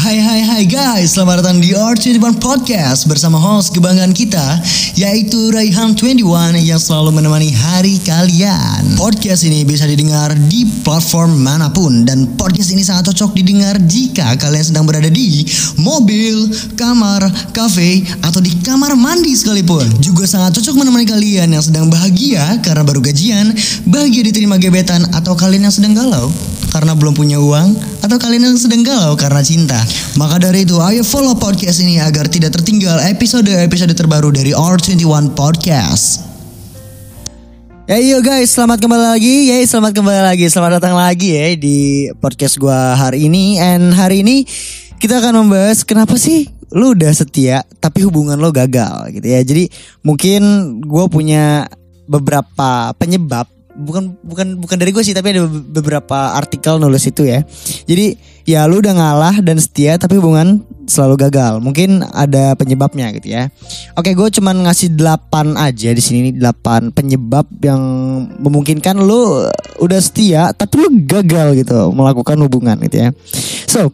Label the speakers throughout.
Speaker 1: Hai hai hai guys, selamat datang di R21 Podcast bersama host kebanggaan kita yaitu Raihan 21 yang selalu menemani hari kalian. Podcast ini bisa didengar di platform mana pun dan podcast ini sangat cocok didengar jika kalian sedang berada di mobil, kamar, kafe, atau di kamar mandi sekalipun. Juga sangat cocok menemani kalian yang sedang bahagia karena baru gajian, bahagia diterima gebetan, atau kalian yang sedang galau karena belum punya uang, atau kalian yang sedang galau karena cinta. Maka dari itu, ayo follow podcast ini agar tidak tertinggal episode-episode terbaru dari R21 Podcast. Ya yo guys, selamat kembali lagi. Ya selamat kembali lagi. Selamat datang lagi ya di podcast gua hari ini. And hari ini kita akan membahas kenapa sih lu udah setia tapi hubungan lo gagal gitu ya. Jadi mungkin gue punya beberapa penyebab bukan bukan bukan dari gue sih tapi ada beberapa artikel nulis itu ya. Jadi ya lu udah ngalah dan setia tapi hubungan selalu gagal. Mungkin ada penyebabnya gitu ya. Oke gue cuman ngasih 8 aja di sini 8 penyebab yang memungkinkan lu udah setia tapi lu gagal gitu melakukan hubungan gitu ya. So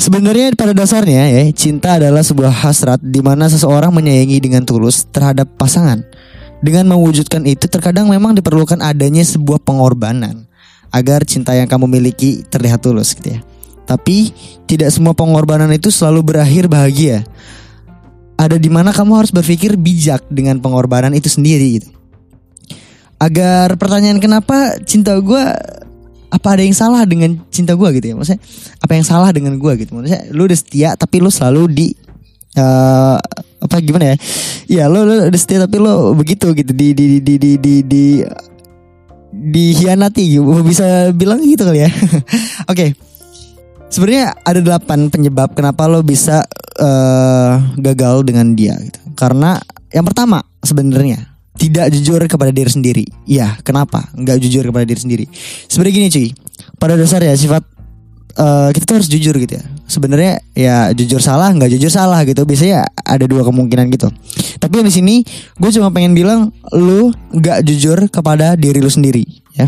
Speaker 1: Sebenarnya pada dasarnya ya cinta adalah sebuah hasrat di mana seseorang menyayangi dengan tulus terhadap pasangan dengan mewujudkan itu terkadang memang diperlukan adanya sebuah pengorbanan agar cinta yang kamu miliki terlihat tulus gitu ya. Tapi tidak semua pengorbanan itu selalu berakhir bahagia. Ada di mana kamu harus berpikir bijak dengan pengorbanan itu sendiri gitu. Agar pertanyaan kenapa cinta gue apa ada yang salah dengan cinta gue gitu ya maksudnya apa yang salah dengan gue gitu maksudnya lu udah setia tapi lu selalu di uh, apa gimana ya? Ya lo lo udah setia tapi lo begitu gitu di di di di di di dihianati gitu. Bisa bilang gitu kali ya. Oke. okay. Sebenarnya ada delapan penyebab kenapa lo bisa uh, gagal dengan dia gitu. Karena yang pertama sebenarnya tidak jujur kepada diri sendiri. Iya, kenapa? Nggak jujur kepada diri sendiri. Sebenarnya gini cuy. Pada dasarnya sifat uh, kita tuh harus jujur gitu ya. Sebenarnya ya jujur salah nggak jujur salah gitu. Biasanya ada dua kemungkinan gitu. Tapi di sini gue cuma pengen bilang lu nggak jujur kepada diri lu sendiri ya.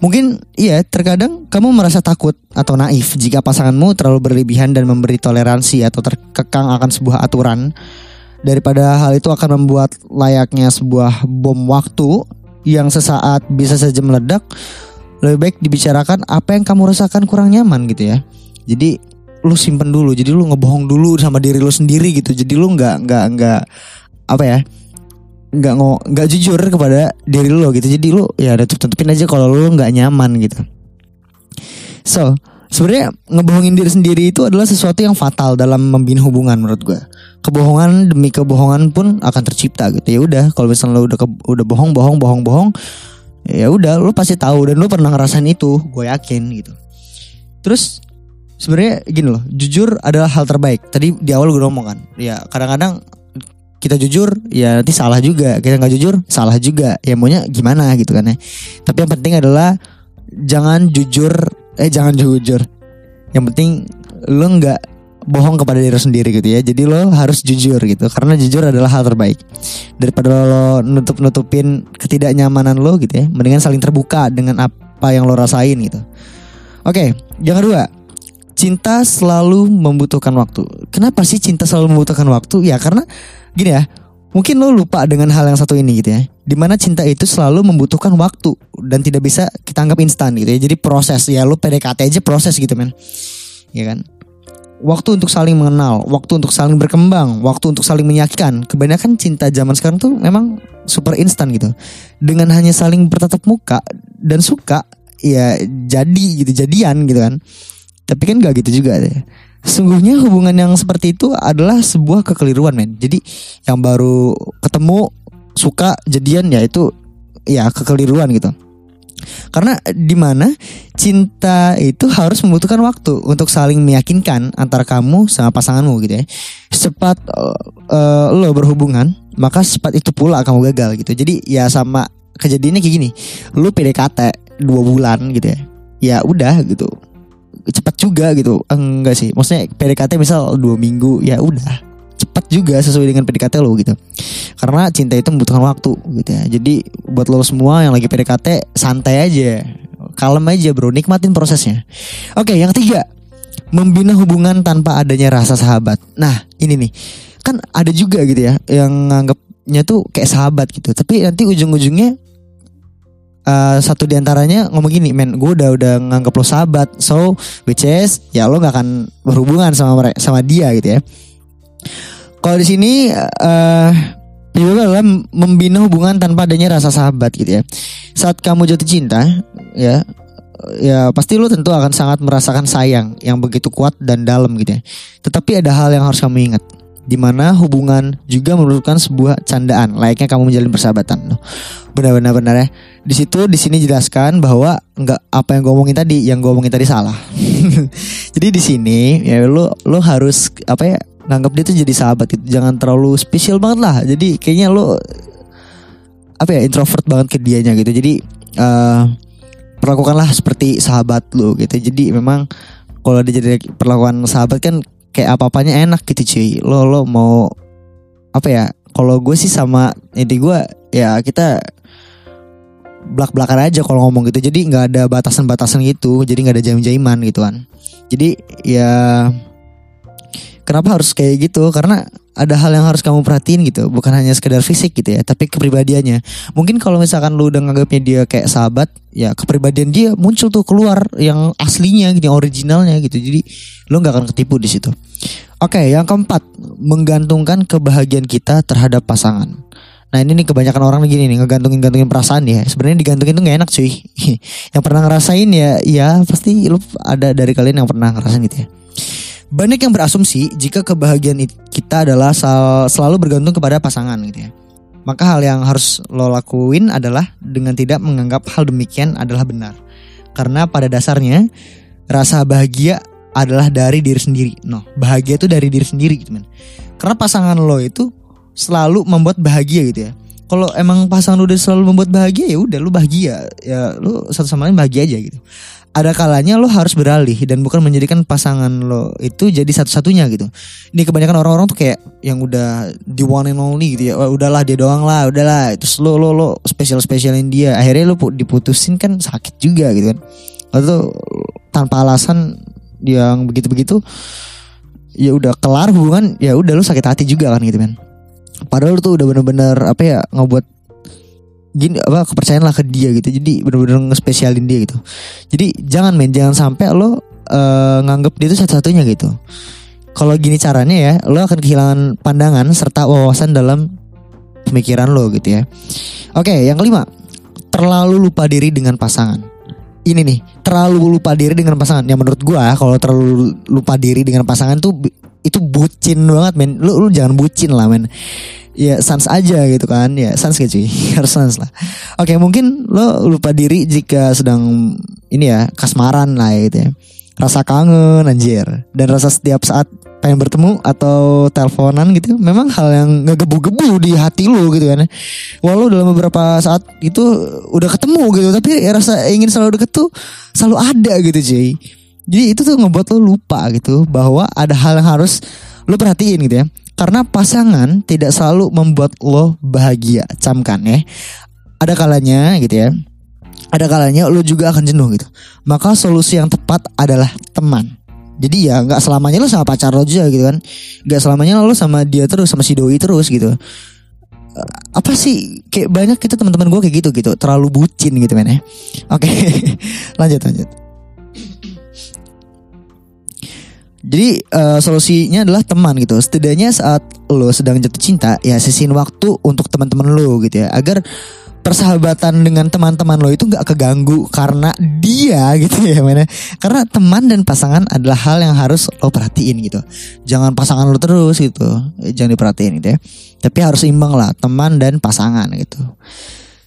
Speaker 1: Mungkin iya terkadang kamu merasa takut atau naif jika pasanganmu terlalu berlebihan dan memberi toleransi atau terkekang akan sebuah aturan daripada hal itu akan membuat layaknya sebuah bom waktu yang sesaat bisa saja meledak lebih baik dibicarakan apa yang kamu rasakan kurang nyaman gitu ya jadi lu simpen dulu. Jadi lu ngebohong dulu sama diri lu sendiri gitu. Jadi lu nggak nggak nggak apa ya nggak ngo nggak jujur kepada diri lu gitu. Jadi lu ya udah tutupin aja kalau lu nggak nyaman gitu. So sebenarnya ngebohongin diri sendiri itu adalah sesuatu yang fatal dalam membina hubungan menurut gue kebohongan demi kebohongan pun akan tercipta gitu. Ya udah kalau misalnya lu udah ke, udah bohong bohong bohong bohong ya udah lu pasti tahu dan lu pernah ngerasain itu gue yakin gitu. Terus sebenarnya gini loh jujur adalah hal terbaik tadi di awal gue ngomong kan ya kadang-kadang kita jujur ya nanti salah juga kita nggak jujur salah juga ya maunya gimana gitu kan ya tapi yang penting adalah jangan jujur eh jangan jujur yang penting lu nggak bohong kepada diri sendiri gitu ya. Jadi lo harus jujur gitu karena jujur adalah hal terbaik. Daripada lo nutup-nutupin ketidaknyamanan lo gitu ya, mendingan saling terbuka dengan apa yang lo rasain gitu. Oke, yang kedua, cinta selalu membutuhkan waktu. Kenapa sih cinta selalu membutuhkan waktu? Ya karena gini ya, mungkin lo lupa dengan hal yang satu ini gitu ya. Di mana cinta itu selalu membutuhkan waktu dan tidak bisa kita anggap instan gitu ya. Jadi proses ya lo PDKT aja proses gitu men. Ya kan? waktu untuk saling mengenal, waktu untuk saling berkembang, waktu untuk saling menyakitkan. Kebanyakan cinta zaman sekarang tuh memang super instan gitu. Dengan hanya saling bertatap muka dan suka, ya jadi gitu, jadian gitu kan. Tapi kan gak gitu juga deh. Sesungguhnya hubungan yang seperti itu adalah sebuah kekeliruan men. Jadi yang baru ketemu suka jadian ya itu ya kekeliruan gitu. Karena di mana cinta itu harus membutuhkan waktu untuk saling meyakinkan antara kamu sama pasanganmu gitu ya. Secepat uh, lo berhubungan, maka secepat itu pula kamu gagal gitu. Jadi ya sama kejadiannya kayak gini. Lu PDKT dua bulan gitu ya. Ya udah gitu. Cepat juga gitu. Enggak sih. Maksudnya PDKT misal dua minggu ya udah cepat juga sesuai dengan PDKT lo gitu. Karena cinta itu membutuhkan waktu gitu ya. Jadi buat lo semua yang lagi PDKT santai aja. Kalem aja bro, nikmatin prosesnya. Oke, yang ketiga. membina hubungan tanpa adanya rasa sahabat. Nah, ini nih. Kan ada juga gitu ya yang nganggapnya tuh kayak sahabat gitu. Tapi nanti ujung-ujungnya uh, satu di antaranya ngomong gini, men, gue udah udah nganggap lo sahabat, so which is ya lo nggak akan berhubungan sama mereka sama dia gitu ya. Kalau di sini uh, juga adalah membina hubungan tanpa adanya rasa sahabat gitu ya. Saat kamu jatuh cinta, ya, ya pasti lo tentu akan sangat merasakan sayang yang begitu kuat dan dalam gitu ya. Tetapi ada hal yang harus kamu ingat di mana hubungan juga merupakan sebuah candaan layaknya kamu menjalin persahabatan. Benar-benar benar ya. Di situ di sini jelaskan bahwa nggak apa yang gue omongin tadi yang gue omongin tadi salah. Jadi di sini ya lo lo harus apa ya nganggap dia tuh jadi sahabat itu jangan terlalu spesial banget lah. Jadi kayaknya lo apa ya introvert banget ke dianya gitu. Jadi uh, perlakukanlah seperti sahabat lo gitu. Jadi memang kalau dia jadi perlakuan sahabat kan kayak apa apanya enak gitu cuy. Lo lo mau apa ya kalau gue sih sama ini gue ya kita belak belakan aja kalau ngomong gitu. Jadi nggak ada batasan batasan gitu. Jadi nggak ada jam jaman gitu kan. Jadi ya kenapa harus kayak gitu karena ada hal yang harus kamu perhatiin gitu bukan hanya sekedar fisik gitu ya tapi kepribadiannya mungkin kalau misalkan lu udah nganggapnya dia kayak sahabat ya kepribadian dia muncul tuh keluar yang aslinya gini originalnya gitu jadi lu nggak akan ketipu di situ oke yang keempat menggantungkan kebahagiaan kita terhadap pasangan Nah ini nih kebanyakan orang gini nih ngegantungin gantungin perasaan ya. Sebenarnya digantungin tuh gak enak cuy. yang pernah ngerasain ya, ya pasti lu ada dari kalian yang pernah ngerasain gitu ya. Banyak yang berasumsi jika kebahagiaan kita adalah sel selalu bergantung kepada pasangan gitu ya. Maka hal yang harus lo lakuin adalah dengan tidak menganggap hal demikian adalah benar. Karena pada dasarnya rasa bahagia adalah dari diri sendiri. No, bahagia itu dari diri sendiri gitu men. Karena pasangan lo itu selalu membuat bahagia gitu ya. Kalau emang pasangan lo udah selalu membuat bahagia ya udah lo bahagia ya lo satu sama lain bahagia aja gitu ada kalanya lo harus beralih dan bukan menjadikan pasangan lo itu jadi satu-satunya gitu. Ini kebanyakan orang-orang tuh kayak yang udah di one and only gitu ya. Oh, udahlah dia doang lah, udahlah. Terus lo lo lo spesial spesialin dia. Akhirnya lo diputusin kan sakit juga gitu kan. Atau tanpa alasan yang begitu-begitu ya udah kelar hubungan ya udah lo sakit hati juga kan gitu kan. Padahal lo tuh udah bener-bener apa ya ngebuat gini apa kepercayaan lah ke dia gitu. Jadi bener-bener ngespesialin dia gitu. Jadi jangan main jangan sampai lo uh, nganggap dia itu satu-satunya gitu. Kalau gini caranya ya lo akan kehilangan pandangan serta wawasan dalam pemikiran lo gitu ya. Oke yang kelima. Terlalu lupa diri dengan pasangan. Ini nih terlalu lupa diri dengan pasangan. Yang menurut gua kalau terlalu lupa diri dengan pasangan tuh itu bucin banget men. Lu lu jangan bucin lah men ya sans aja gitu kan. Ya sans gak cuy harus sans lah. Oke mungkin lo lupa diri jika sedang ini ya kasmaran lah ya gitu ya. Rasa kangen anjir. Dan rasa setiap saat pengen bertemu atau teleponan gitu memang hal yang ngegebu-gebu di hati lo gitu kan walau dalam beberapa saat itu udah ketemu gitu tapi rasa ingin selalu deket tuh selalu ada gitu cuy jadi itu tuh ngebuat lo lupa gitu bahwa ada hal yang harus lo perhatiin gitu ya karena pasangan tidak selalu membuat lo bahagia, camkan ya. Ada kalanya gitu ya. Ada kalanya lo juga akan jenuh gitu. Maka solusi yang tepat adalah teman. Jadi ya nggak selamanya lo sama pacar lo juga gitu kan. Nggak selamanya lo sama dia terus sama si doi terus gitu. Apa sih kayak banyak kita teman-teman gue kayak gitu gitu terlalu bucin gitu men ya. Oke lanjut lanjut. Jadi uh, solusinya adalah teman gitu. Setidaknya saat lo sedang jatuh cinta, ya sisin waktu untuk teman-teman lo gitu ya, agar persahabatan dengan teman-teman lo itu nggak keganggu karena dia gitu ya mana karena teman dan pasangan adalah hal yang harus lo perhatiin gitu. Jangan pasangan lo terus gitu. Jangan diperhatiin gitu ya. Tapi harus imbang lah teman dan pasangan gitu.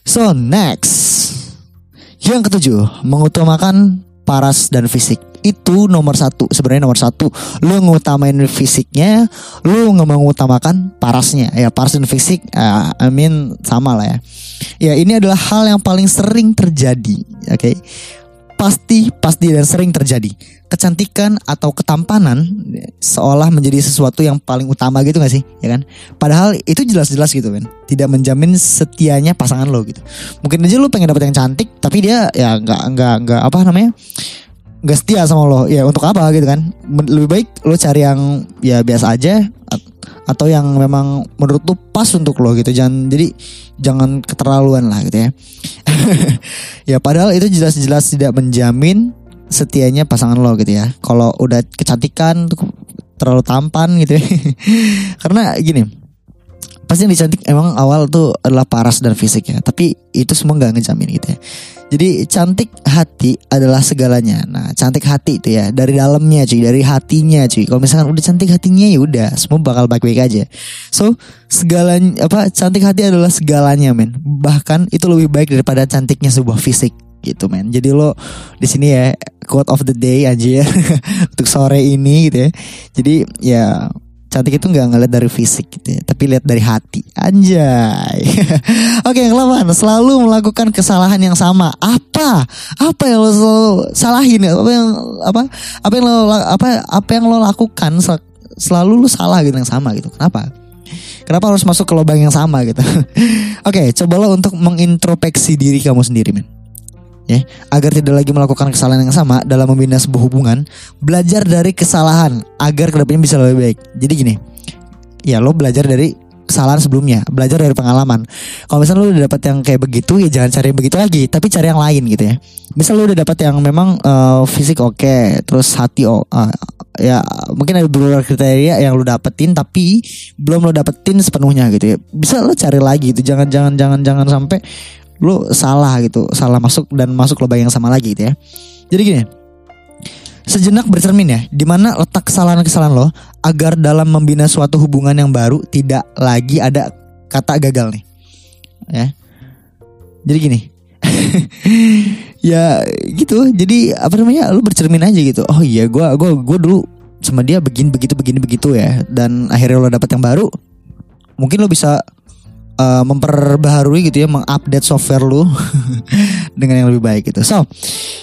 Speaker 1: So next. Yang ketujuh mengutamakan paras dan fisik itu nomor satu sebenarnya nomor satu. Lu ngutamain fisiknya lu mengutamakan parasnya. Ya paras dan fisik uh, I mean sama lah ya. Ya ini adalah hal yang paling sering terjadi oke? Okay? pasti pasti dan sering terjadi. Kecantikan atau ketampanan seolah menjadi sesuatu yang paling utama gitu gak sih? Ya kan? Padahal itu jelas-jelas gitu kan tidak menjamin setianya pasangan lo gitu. Mungkin aja lo pengen dapet yang cantik tapi dia ya nggak nggak nggak apa namanya nggak setia sama lo. Ya untuk apa gitu kan? Lebih baik lo cari yang ya biasa aja at- atau yang memang menurut lo pas untuk lo gitu. Jangan jadi jangan keterlaluan lah gitu ya. Ya padahal itu jelas-jelas tidak menjamin setianya pasangan lo gitu ya. Kalau udah kecantikan terlalu tampan gitu ya. Karena gini pasti yang dicantik emang awal tuh adalah paras dan fisik ya tapi itu semua nggak ngejamin gitu ya. Jadi cantik hati adalah segalanya. Nah cantik hati itu ya dari dalamnya cuy. Dari hatinya cuy. Kalau misalkan udah cantik hatinya ya udah semua bakal baik-baik aja. So segalanya apa cantik hati adalah segalanya men. Bahkan itu lebih baik daripada cantiknya sebuah fisik gitu men. Jadi lo di sini ya quote of the day aja ya untuk sore ini gitu ya. Jadi ya cantik itu nggak ngeliat dari fisik gitu ya, tapi lihat dari hati. Anjay. Oke, yang delapan, selalu melakukan kesalahan yang sama. Apa? Apa yang lo selalu salahin? Apa yang apa? Apa yang lo apa apa yang lo lakukan sel- selalu lo salah gitu yang sama gitu. Kenapa? Kenapa harus masuk ke lubang yang sama gitu? Oke, cobalah untuk mengintrospeksi diri kamu sendiri, men ya agar tidak lagi melakukan kesalahan yang sama dalam membina sebuah hubungan belajar dari kesalahan agar ke depannya bisa lebih baik. Jadi gini ya lo belajar dari kesalahan sebelumnya belajar dari pengalaman. Kalau misalnya lo udah dapat yang kayak begitu ya jangan cari yang begitu lagi tapi cari yang lain gitu ya. Misal lo udah dapat yang memang eh, fisik oke terus hati oh, eh, ya mungkin ada beberapa kriteria yang lo dapetin tapi belum lo dapetin sepenuhnya gitu ya. Bisa lo cari lagi itu jangan jangan jangan jangan sampai lu salah gitu salah masuk dan masuk lubang yang sama lagi gitu ya. Jadi gini sejenak bercermin ya di mana letak kesalahan-kesalahan lo agar dalam membina suatu hubungan yang baru tidak lagi ada kata gagal nih ya. Jadi gini ya gitu jadi apa namanya lu bercermin aja gitu. Oh iya gua gua gua dulu sama dia begini begitu begini begitu ya dan akhirnya lo dapet yang baru mungkin lo bisa uh, memperbaharui gitu ya, mengupdate software lu dengan yang lebih baik gitu. So,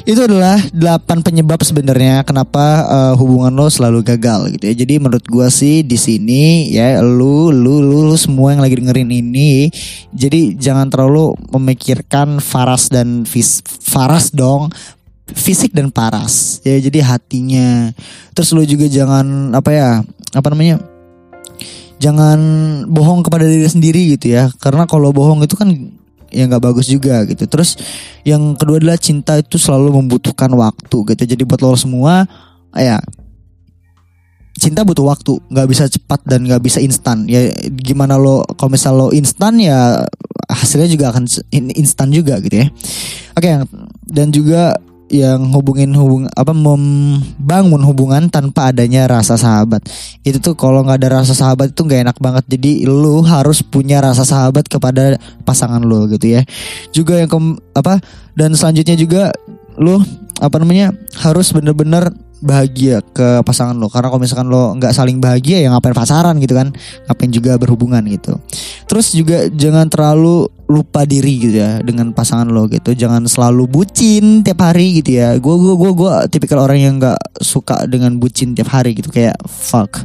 Speaker 1: itu adalah 8 penyebab sebenarnya kenapa uh, hubungan lo selalu gagal gitu ya. Jadi menurut gua sih di sini ya lu lu lu, lu semua yang lagi dengerin ini jadi jangan terlalu memikirkan Faras dan Fis Faras dong fisik dan paras ya jadi hatinya terus lu juga jangan apa ya apa namanya jangan bohong kepada diri sendiri gitu ya. Karena kalau bohong itu kan ya nggak bagus juga gitu. Terus yang kedua adalah cinta itu selalu membutuhkan waktu gitu. Jadi buat lo semua ya cinta butuh waktu. Nggak bisa cepat dan nggak bisa instan. Ya gimana lo kalau misal lo instan ya hasilnya juga akan instan juga gitu ya. Oke dan juga yang hubungin hubung apa membangun hubungan tanpa adanya rasa sahabat. Itu tuh kalau nggak ada rasa sahabat itu nggak enak banget. Jadi lu harus punya rasa sahabat kepada pasangan lu gitu ya. Juga yang kem- apa dan selanjutnya juga lu apa namanya harus bener-bener bahagia ke pasangan lo. Karena kalau misalkan lo nggak saling bahagia ya ngapain pacaran gitu kan? Ngapain juga berhubungan gitu. Terus juga jangan terlalu lupa diri gitu ya dengan pasangan lo gitu. Jangan selalu bucin tiap hari gitu ya. Gue gue gue gue tipikal orang yang nggak suka dengan bucin tiap hari gitu. Kayak fuck.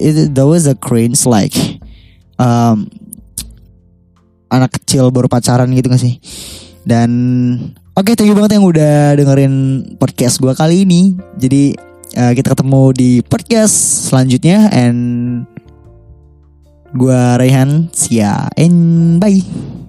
Speaker 1: It that was a cringe like um, anak kecil baru pacaran gitu gak sih? Dan oke thank you banget yang udah dengerin podcast gua kali ini. Jadi eh, kita ketemu di podcast selanjutnya and gua Raihan. See ya and bye